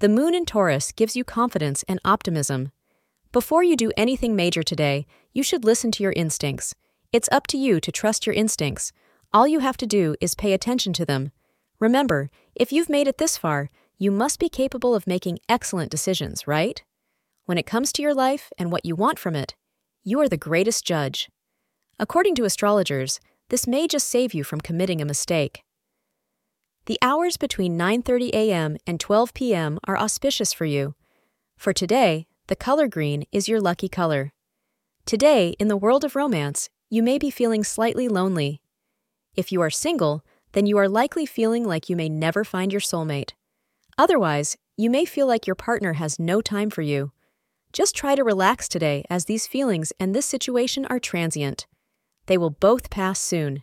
the moon in Taurus gives you confidence and optimism. Before you do anything major today, you should listen to your instincts. It's up to you to trust your instincts. All you have to do is pay attention to them. Remember, if you've made it this far, you must be capable of making excellent decisions, right? When it comes to your life and what you want from it, you are the greatest judge. According to astrologers, this may just save you from committing a mistake. The hours between 9:30 a.m. and 12 p.m. are auspicious for you. For today, the color green is your lucky color. Today, in the world of romance, you may be feeling slightly lonely. If you are single, then you are likely feeling like you may never find your soulmate. Otherwise, you may feel like your partner has no time for you. Just try to relax today as these feelings and this situation are transient. They will both pass soon.